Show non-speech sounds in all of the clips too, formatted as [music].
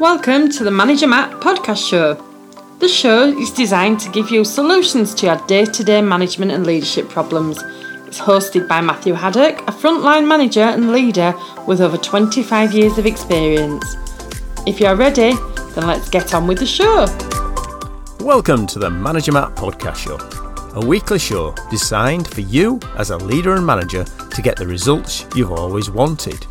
Welcome to the Manager Matt podcast show. The show is designed to give you solutions to your day to day management and leadership problems. It's hosted by Matthew Haddock, a frontline manager and leader with over 25 years of experience. If you're ready, then let's get on with the show. Welcome to the Manager Matt podcast show, a weekly show designed for you as a leader and manager to get the results you've always wanted.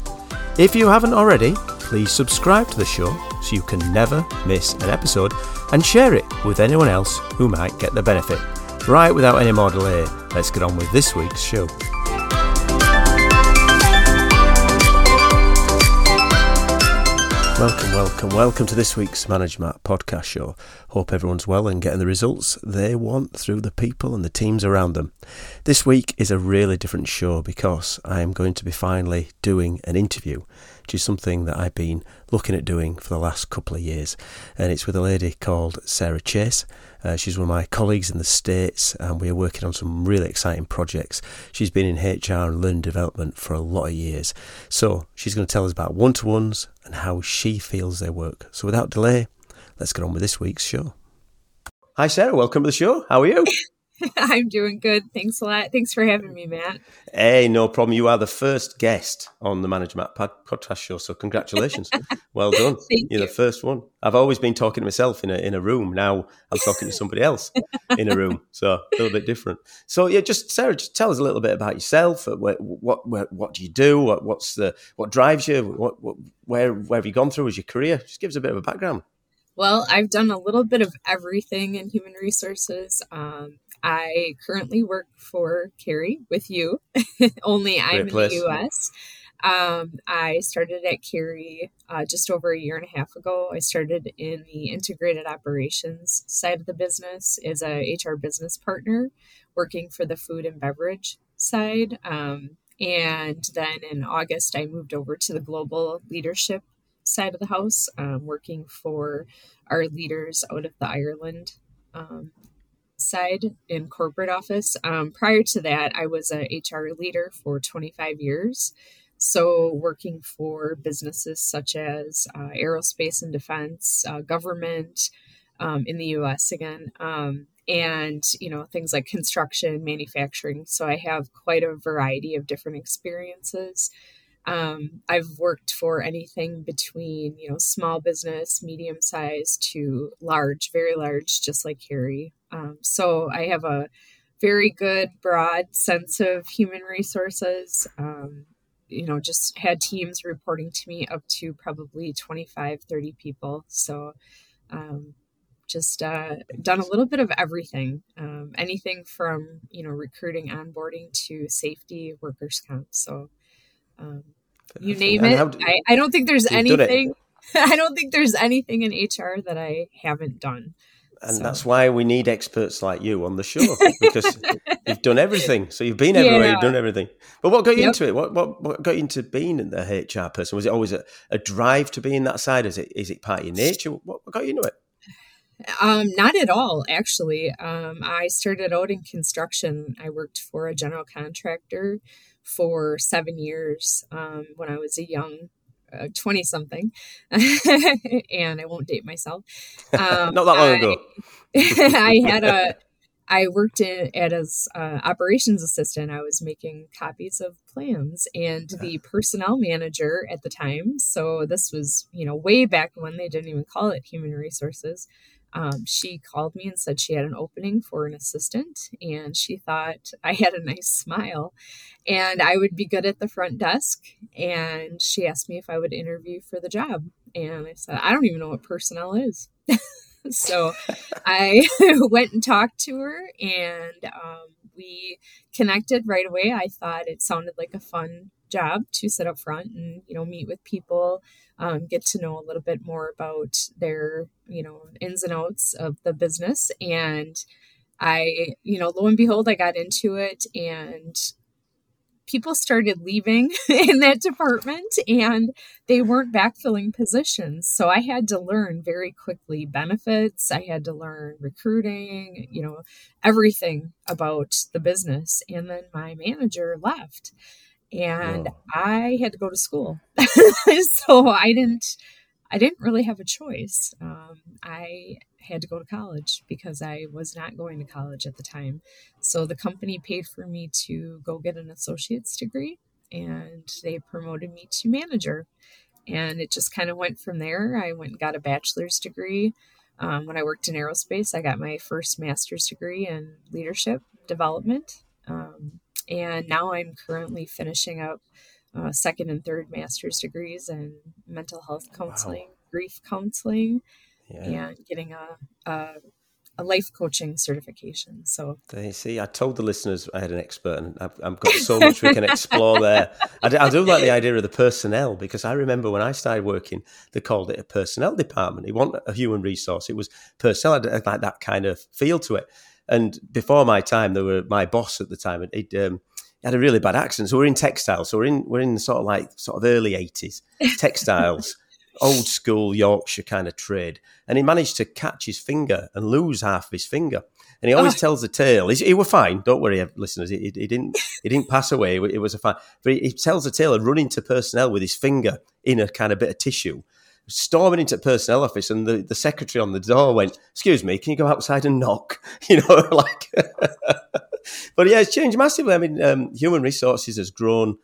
If you haven't already, please subscribe to the show so you can never miss an episode and share it with anyone else who might get the benefit. Right, without any more delay, let's get on with this week's show. Welcome, welcome, welcome to this week's Management podcast show. Hope everyone's well and getting the results they want through the people and the teams around them. This week is a really different show because I am going to be finally doing an interview which is something that I've been looking at doing for the last couple of years. And it's with a lady called Sarah Case. Uh, she's one of my colleagues in the States, and we are working on some really exciting projects. She's been in HR and learning development for a lot of years. So she's going to tell us about one to ones and how she feels they work. So without delay, let's get on with this week's show. Hi, Sarah. Welcome to the show. How are you? [laughs] [laughs] I'm doing good. Thanks a lot. Thanks for having me, Matt. Hey, no problem. You are the first guest on the Manage Management podcast show, so congratulations. [laughs] well done. Thank You're you. the first one. I've always been talking to myself in a in a room. Now I'm talking to somebody else in a room, so a little bit different. So yeah, just Sarah, just tell us a little bit about yourself. Uh, What what what, what do you do? What what's the what drives you? What, what where where have you gone through as your career? Just give us a bit of a background. Well, I've done a little bit of everything in human resources. Um, I currently work for Kerry with you, [laughs] only I'm in the US. Um, I started at Kerry uh, just over a year and a half ago. I started in the integrated operations side of the business as a HR business partner, working for the food and beverage side. Um, and then in August, I moved over to the global leadership side of the house, um, working for our leaders out of the Ireland um, side in corporate office. Um, prior to that, I was a HR leader for 25 years. So, working for businesses such as uh, aerospace and defense, uh, government um, in the US again, um, and you know things like construction, manufacturing. So, I have quite a variety of different experiences. Um, I've worked for anything between you know small business, medium size to large, very large, just like Kerry. Um, so I have a very good broad sense of human resources. Um, you know, just had teams reporting to me up to probably 25, 30 people. So um, just uh, done a little bit of everything, um, anything from you know recruiting, onboarding to safety, workers comp. So um, you name it. do- I, I don't think there's You've done it. anything. [laughs] I don't think there's anything in HR that I haven't done. And So- that's why we need experts like you on the show because [laughs] you've done everything. So you've been everywhere, Yeah. you've done everything. But what got you Yep. into it? What, what what got you into being the HR person? Was it always a, a drive to be in that side? Is it is it part of your nature? What, what got you into it? Um, not at all, actually. Um, I started out in construction. I worked for a general contractor for seven years um, when I was a young twenty something, [laughs] and I won't date myself. [laughs] Um, Not that long I- ago. [laughs] I had a I worked in at as uh, operations assistant. I was making copies of plans, and the personnel manager at the time. So this was you know way back when they didn't even call it human resources. Um, she called me and said she had an opening for an assistant, and she thought [laughs] I had a nice smile, and I would be good at the front desk. And she asked me if I would interview for the job, and I said I don't even know what personnel is. [laughs] so I [laughs] went and talked to her and um, we connected right away. I thought it sounded like a fun job to sit up front and, you know, meet with people, um, get to know a little bit more about their, you know, ins and outs of the business. And I, you know, lo and behold, I got into it and people started leaving [laughs] in that department and they weren't backfilling positions. So I had to learn very quickly benefits. I had to learn recruiting, you know, everything about the business. And then my manager left and. I had to go to school. [laughs] so I didn't I didn't really have a choice. Um, I had to go to college because I was not going to college at the time. So the company paid for me to go get an associate's degree and they promoted me to manager. And it just kind of went from there. I went and got a bachelor's degree. Um, when I worked in aerospace, I got my first master's degree in leadership development. Um, and now I'm currently finishing up uh, second and third master's degrees in mental health counseling, wow. grief counseling, yeah. and getting a, a, a life coaching certification. So they see, I told the listeners I had an expert, and I've, I've got so much we can explore there. I do, I do, like the idea of the personnel because I remember when I started working, they called it a personnel department. It wasn't a human resource; it was personnel. I like that kind of feel to it. And before my time, there were my boss at the time. He'd, um, he had a really bad accent. So we're in textiles. So we're in we're in sort of like sort of early eighties [laughs] textiles, old school Yorkshire kind of trade. And he managed to catch his finger and lose half of his finger. And he always oh. tells the tale. He's, he was fine. Don't worry, listeners. He, he, didn't. He didn't pass away. It was a fine. But he, he tells the tale of running to personnel with his finger in a kind of bit of tissue storming into the personnel office and the, the secretary on the door went, excuse me, can you go outside and knock? [laughs] You know, [laughs] like, [laughs] but yeah, it's changed massively. I mean, um, human resources has grown,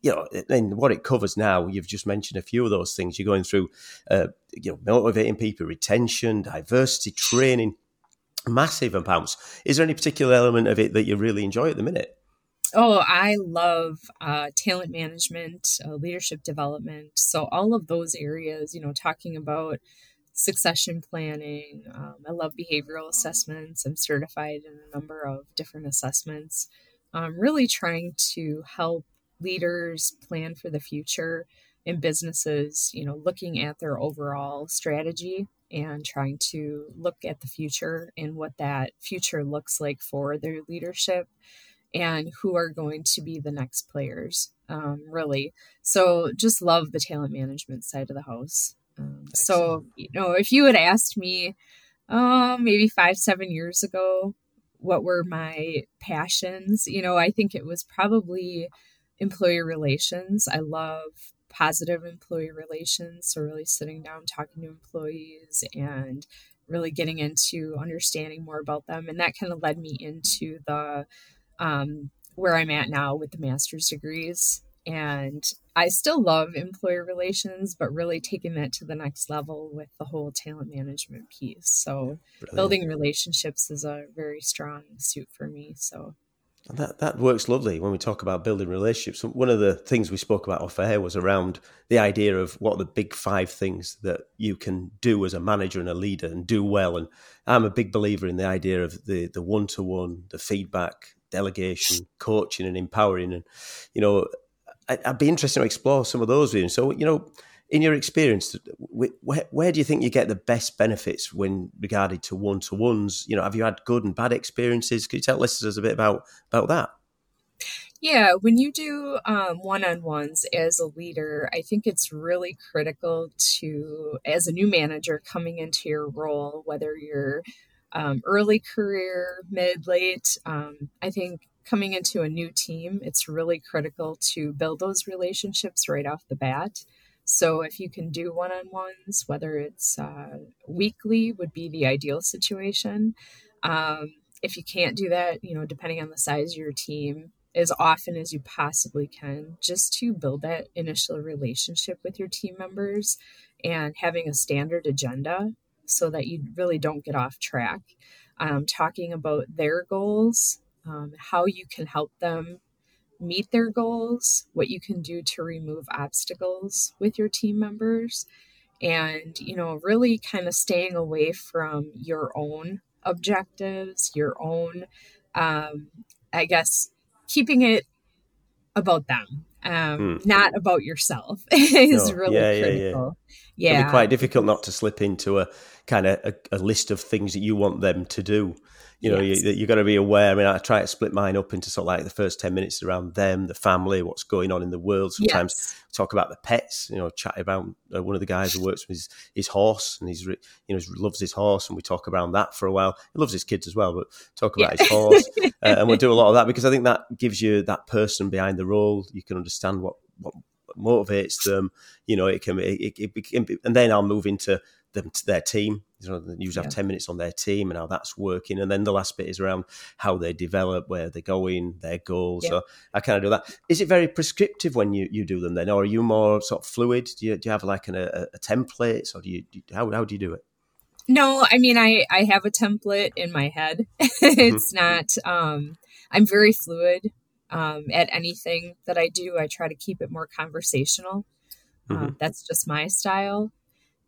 you know, and what it covers now, you've just mentioned a few of those things. You're going through, uh, you know, motivating people, retention, diversity, training, massive amounts. Is there any particular element of it that you really enjoy at the minute? Oh, I love uh, talent management, uh, leadership development. So, all of those areas, you know, talking about succession planning. Um, I love behavioral assessments. I'm certified in a number of different assessments. I'm really trying to help leaders plan for the future in businesses, you know, looking at their overall strategy and trying to look at the future and what that future looks like for their leadership and who are going to be the next players, um, really. So just love the talent management side of the house. Um, so, you know, if you had asked me, uh, maybe five, seven years ago, what were my passions, you know, I think it was probably employee relations. I love positive employee relations. So, really sitting down, talking to employees, and really getting into understanding more about them. And that kind of led me into the um, where I'm at now with the master's degrees. And I still love employer relations, but really taking that to the next level with the whole talent management piece. So Brilliant. building relationships is a very strong suit for me. So that that works lovely when we talk about building relationships. One of the things we spoke about off air was around the idea of what are the big five things that you can do as a manager and a leader and do well. And I'm a big believer in the idea of the the one to one, the feedback, delegation, coaching, and empowering. And you know, I, would be interested to explore some of those views. So, you know, in your experience, where, where do you think you get the best benefits when regarded to one to ones? You know, have you had good and bad experiences? Could you tell listeners a bit about about that? Yeah, when you do um, one on ones as a leader, I think it's really critical to, as a new manager coming into your role, whether you're um, early career, mid, late. Um, I think coming into a new team, it's really critical to build those relationships right off the bat. So if you can do one on ones, whether it's uh, weekly, would be the ideal situation. Um, if you can't do that, you know, depending on the size of your team, as often as you possibly can, just to build that initial relationship with your team members and having a standard agenda so that you really don't get off track. Um, talking about their goals, um, how you can help them meet their goals, what you can do to remove obstacles with your team members, and you know, really kind of staying away from your own objectives, your own, um, I guess, keeping it about them um, mm. not about yourself [laughs] is no. really yeah, critical. Yeah, yeah. yeah. Quite difficult not to slip into a kind of a, a, list of things that you want them to do you know, yes. you, you got to be aware. I mean, I try to split mine up into sort of like the first 10 minutes around them, the family, what's going on in the world. Sometimes yes. talk about the pets, you know, chat about uh, one of the guys who works with his, his horse and he's, you know, loves his horse. And we talk around that for a while. He loves his kids as well, but talk about yeah. his horse. uh, [laughs] and we'll do a lot of that because I think that gives you that person behind the role. You can understand what, what motivates them. You know, it can, it, it, it can be, and then I'll move into them to their team. You know, they usually have 10 minutes on their team and how that's working. And then the last bit is around how they develop, where they're going, their goals. Yeah. So I kind of do that. Is it very prescriptive when you, you do them then? Or are you more sort of fluid? Do you, do you have like an, a, a template? Or do you, how, how do you do it? No, I mean, I, I have a template in my head. [laughs] it's mm-hmm. not, um, I'm very fluid um, at anything that I do. I try to keep it more conversational. Mm-hmm. Um, that's just my style.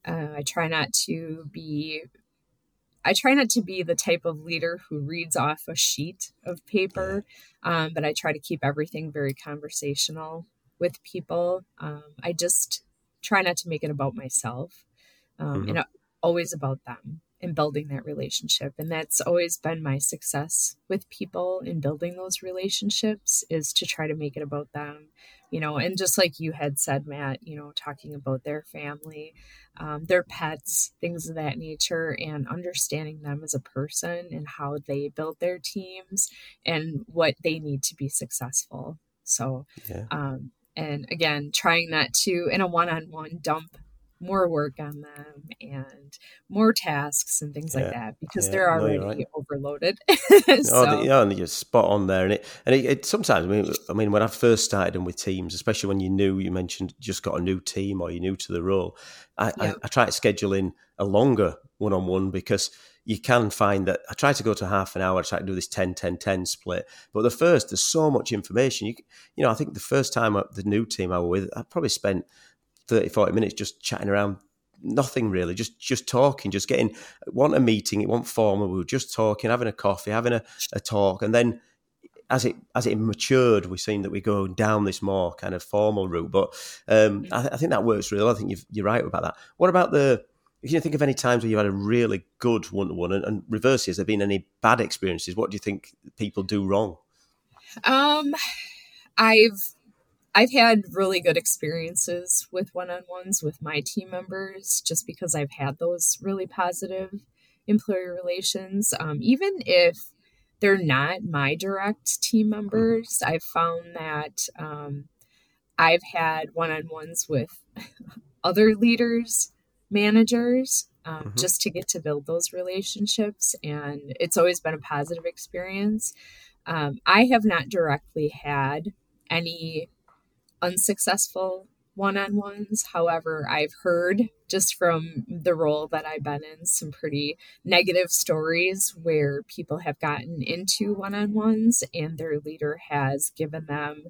Uh, I try not to be I try not to be the type of leader who reads off a sheet of paper, um, but I try to keep everything very conversational with people. Um, I just try not to make it about myself um, mm-hmm. and always about them and building that relationship. And that's always been my success with people in building those relationships is to try to make it about them you know, and just like you had said, Matt, you know, talking about their family, um, their pets, things of that nature, and understanding them as a person and how they build their teams and what they need to be successful. So, yeah. um, and again, trying not to, in a one on one, dump more work on them and more tasks and things yeah. like that because yeah. they're already no, right. overloaded. [laughs] Oh, so. oh, yeah, and you're spot on there. And it and it, it, sometimes I mean, I mean, when I first started and with teams, especially when you knew you mentioned just got a new team or you're new to the role, I. I, I try to schedule in a longer one on one because you can find that I try to go to half an hour, I try to do this 10 10 10 split. But the first, there's so much information. You, you know, I think the first time the new team I was with, I probably spent 30, 40 minutes just chatting around. Nothing really just just talking just getting want a meeting it want formal we were just talking having a coffee having a, a talk. And then as it as it matured we've seen that we go down this more kind of formal route. But um, I, I, think that works really well. i think you are right about that. What about the if you think of any times where you've had a really good one-to-one and, and reverse has there been any bad experiences? What do you think people do wrong? Um i've I've had really good experiences with one on ones with my team members just because I've had those really positive employee relations. Um, even if they're not my direct team mm-hmm. members, I've found that um, I've had one on ones with [laughs] other leaders, managers, um, mm-hmm. just to get to build those relationships. And it's always been a positive experience. Um, I have not directly had any unsuccessful one on ones. However, I've heard just from the role that I've been in some pretty negative stories where people have gotten into one on ones and their leader has given them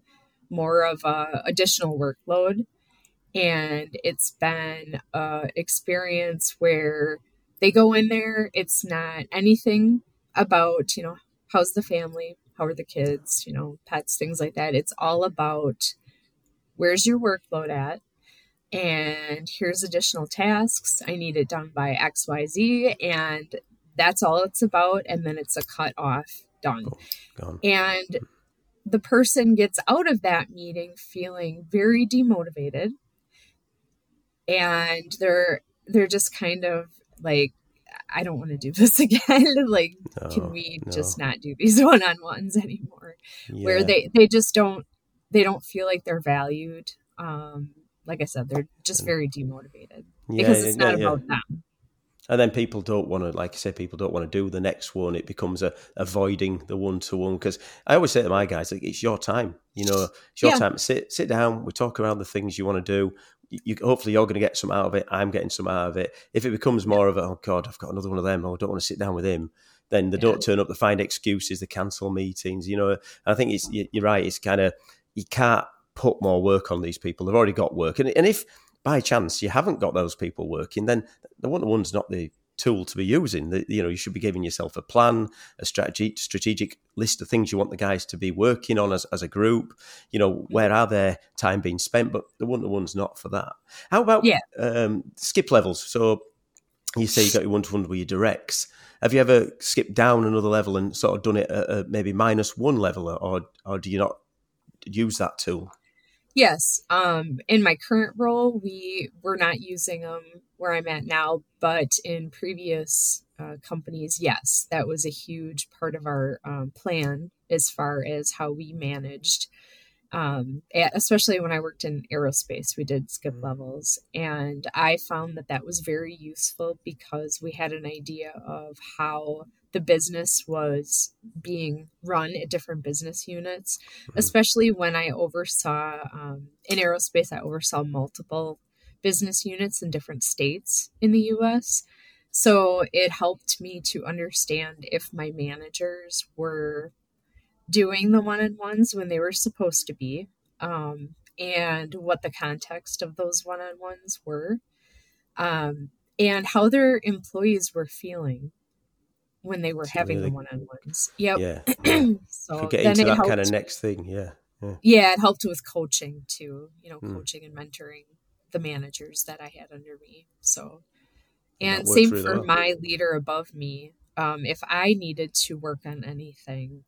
more of a additional workload. And it's been a experience where they go in there, it's not anything about, you know, how's the family, how are the kids, you know, pets, things like that. It's all about where's your workload at? And here's additional tasks. I need it done by XYZ. And that's all it's about. And then it's a cut off, done. Oh, and the person gets out of that meeting feeling very demotivated. And they're they're just kind of like I don't want to do [laughs] this again. [laughs] like, no, can we no. just not do these [laughs] one on ones anymore? Yeah. Where they they just don't they don't feel like they're valued. Um, like I said, they're just very demotivated yeah, because it's not yeah, about yeah. them. And then people don't want to, like I said, people don't want to do the next one. It becomes a avoiding the one to one because I always say to my guys, like, it's your time. You know, it's your time. Sit sit down. We talk around the things you want to do. You, hopefully you're going to get some out of it. I'm getting some out of it. If it becomes more of a, oh God, I've got another one of them. Oh, I don't want to sit down with him then they yeah. don't turn up, they find excuses, they cancel meetings, you know. I think it's you're right. It's kind of you can't put more work on these people. They've already got work. And, and if by chance you haven't got those people working, then the one to one's not the tool to be using. The, you know, you should be giving yourself a plan, a strategy, strategic list of things you want the guys to be working on as, as a group. You know, where are their time being spent? But the one to one's not for that. How about yeah. um, skip levels? So you say you got your one to one with your directs. Have you ever skipped down another level and sort of done it at, at maybe minus one level, or or do you not use that tool? Yes. Um, in my current role, we were not using them where I'm at now, but in previous uh, companies, yes, that was a huge part of our um, plan as far as how we managed Um, especially when I worked in aerospace, we did skip Mm. levels, and I found that that was very useful because we had an idea of how the business was being run at different business units, Mhm. especially when I oversaw um, in aerospace, I oversaw multiple business units in different states in the US. So it helped me to understand if my managers were doing the one on ones when they were supposed to be, um, and what the context of those one on ones were, um, and how their employees were feeling when they were It's having really- the one on ones. Yep. Yeah. yeah. [clears throat] so Could get then into it that helped. kind of next thing. Yeah. Yeah. yeah, it helped with coaching too. You know, Hmm. coaching and mentoring the managers that I had under me. So, And and same really for well. my leader above me. Um, if I needed to work on anything,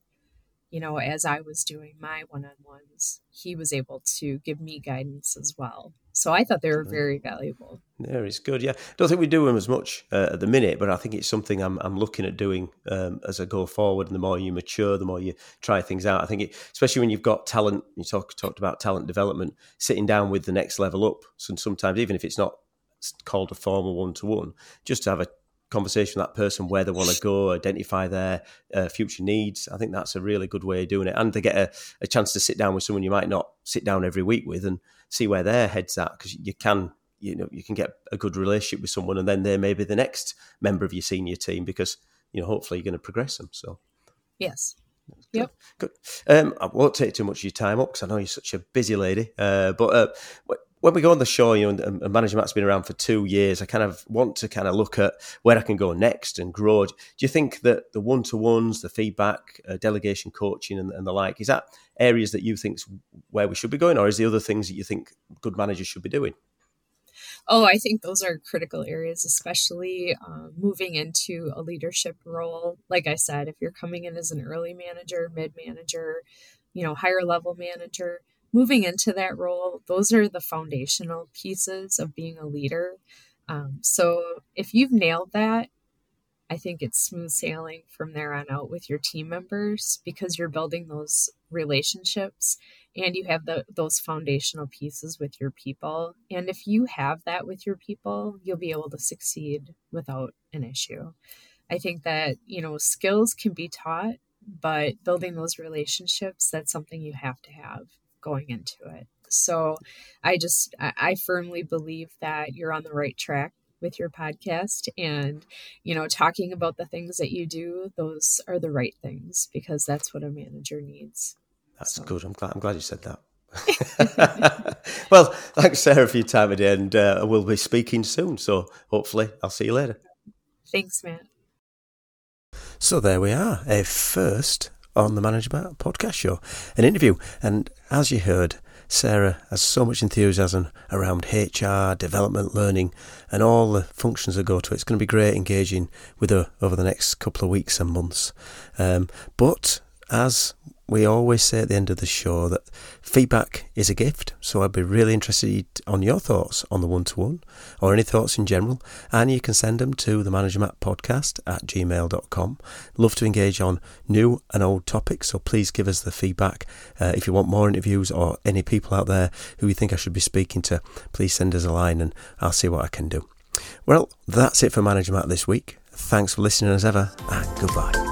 you know, as I was doing my one on ones, he was able to give me guidance as well. So I thought they were very valuable. Yeah, it's good. Yeah, don't think we do them as much uh, at the minute, but I think it's something I'm I'm looking at doing um, as I go forward. And the more you mature, the more you try things out. I think, it, especially when you've got talent, you talk talked about talent development, sitting down with the next level up. So sometimes, even if it's not called a formal one to one, just to have a conversation with that person where they want to go, identify their uh, future needs. I think that's a really good way of doing it, and to get a, a chance to sit down with someone you might not sit down every week with and see where their heads at because you can you know you can get a good relationship with someone and then they may be the next member of your senior team because you know hopefully you're going to progress them so. Yes. good. Good. Um, i won't take too much of your time up because i know you're such a busy lady uh, but uh, when we go on the show, you know, and, Manager Matt's been around for two years, I kind of want to kind of look at where I can go next and grow. Do you think that the one to ones, the feedback, uh, delegation coaching, and, and the like, is that areas that you think's where we should be going, or is the other things that you think good managers should be doing? Oh, I think those are critical areas, especially um, moving into a leadership role. Like I said, if you're coming in as an early manager, mid manager, you know, higher level manager, moving into that role, those are the foundational pieces of being a leader. Um, so if you've nailed that, I think it's smooth sailing from there on out with your team members because you're building those relationships and you have the, those foundational pieces with your people. And if you have that with your people, you'll be able to succeed without an issue. I think that, you know, skills can be taught, but building those relationships, that's something you have to have going into it. So I just, I, I firmly believe that you're on the right track with your podcast and you know talking about the things that you do those are the right things because that's what a manager needs That's So- good. I'm glad. I'm glad you said that. [laughs] [laughs] well, thanks, Sarah, for your time today, and uh, we'll be speaking soon. So hopefully, I'll see you later. thanks matt So there we are, a first on the Management Podcast Show, an interview. And as you heard, Sarah has so much enthusiasm around HR, development, learning, and all the functions that go to it. It's going to be great engaging with her over the next couple of weeks and months. Um, but as we always say at the end of the show that feedback is a gift. So I'd be really interested on your thoughts on the one to one or any thoughts in general. And you can send them to the Manager Matt podcast at gmail.com. Love to engage on new and old topics. So please give us the feedback. Uh, if you want more interviews or any people out there who you think I should be speaking to, please send us a line and I'll see what I can do. Well, that's it for Manager Matt this week. Thanks for listening as ever and goodbye.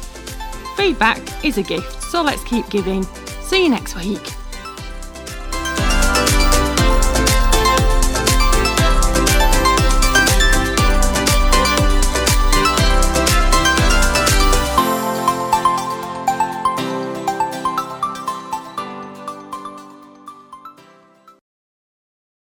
Feedback is a gift, so let's keep giving. See you next week.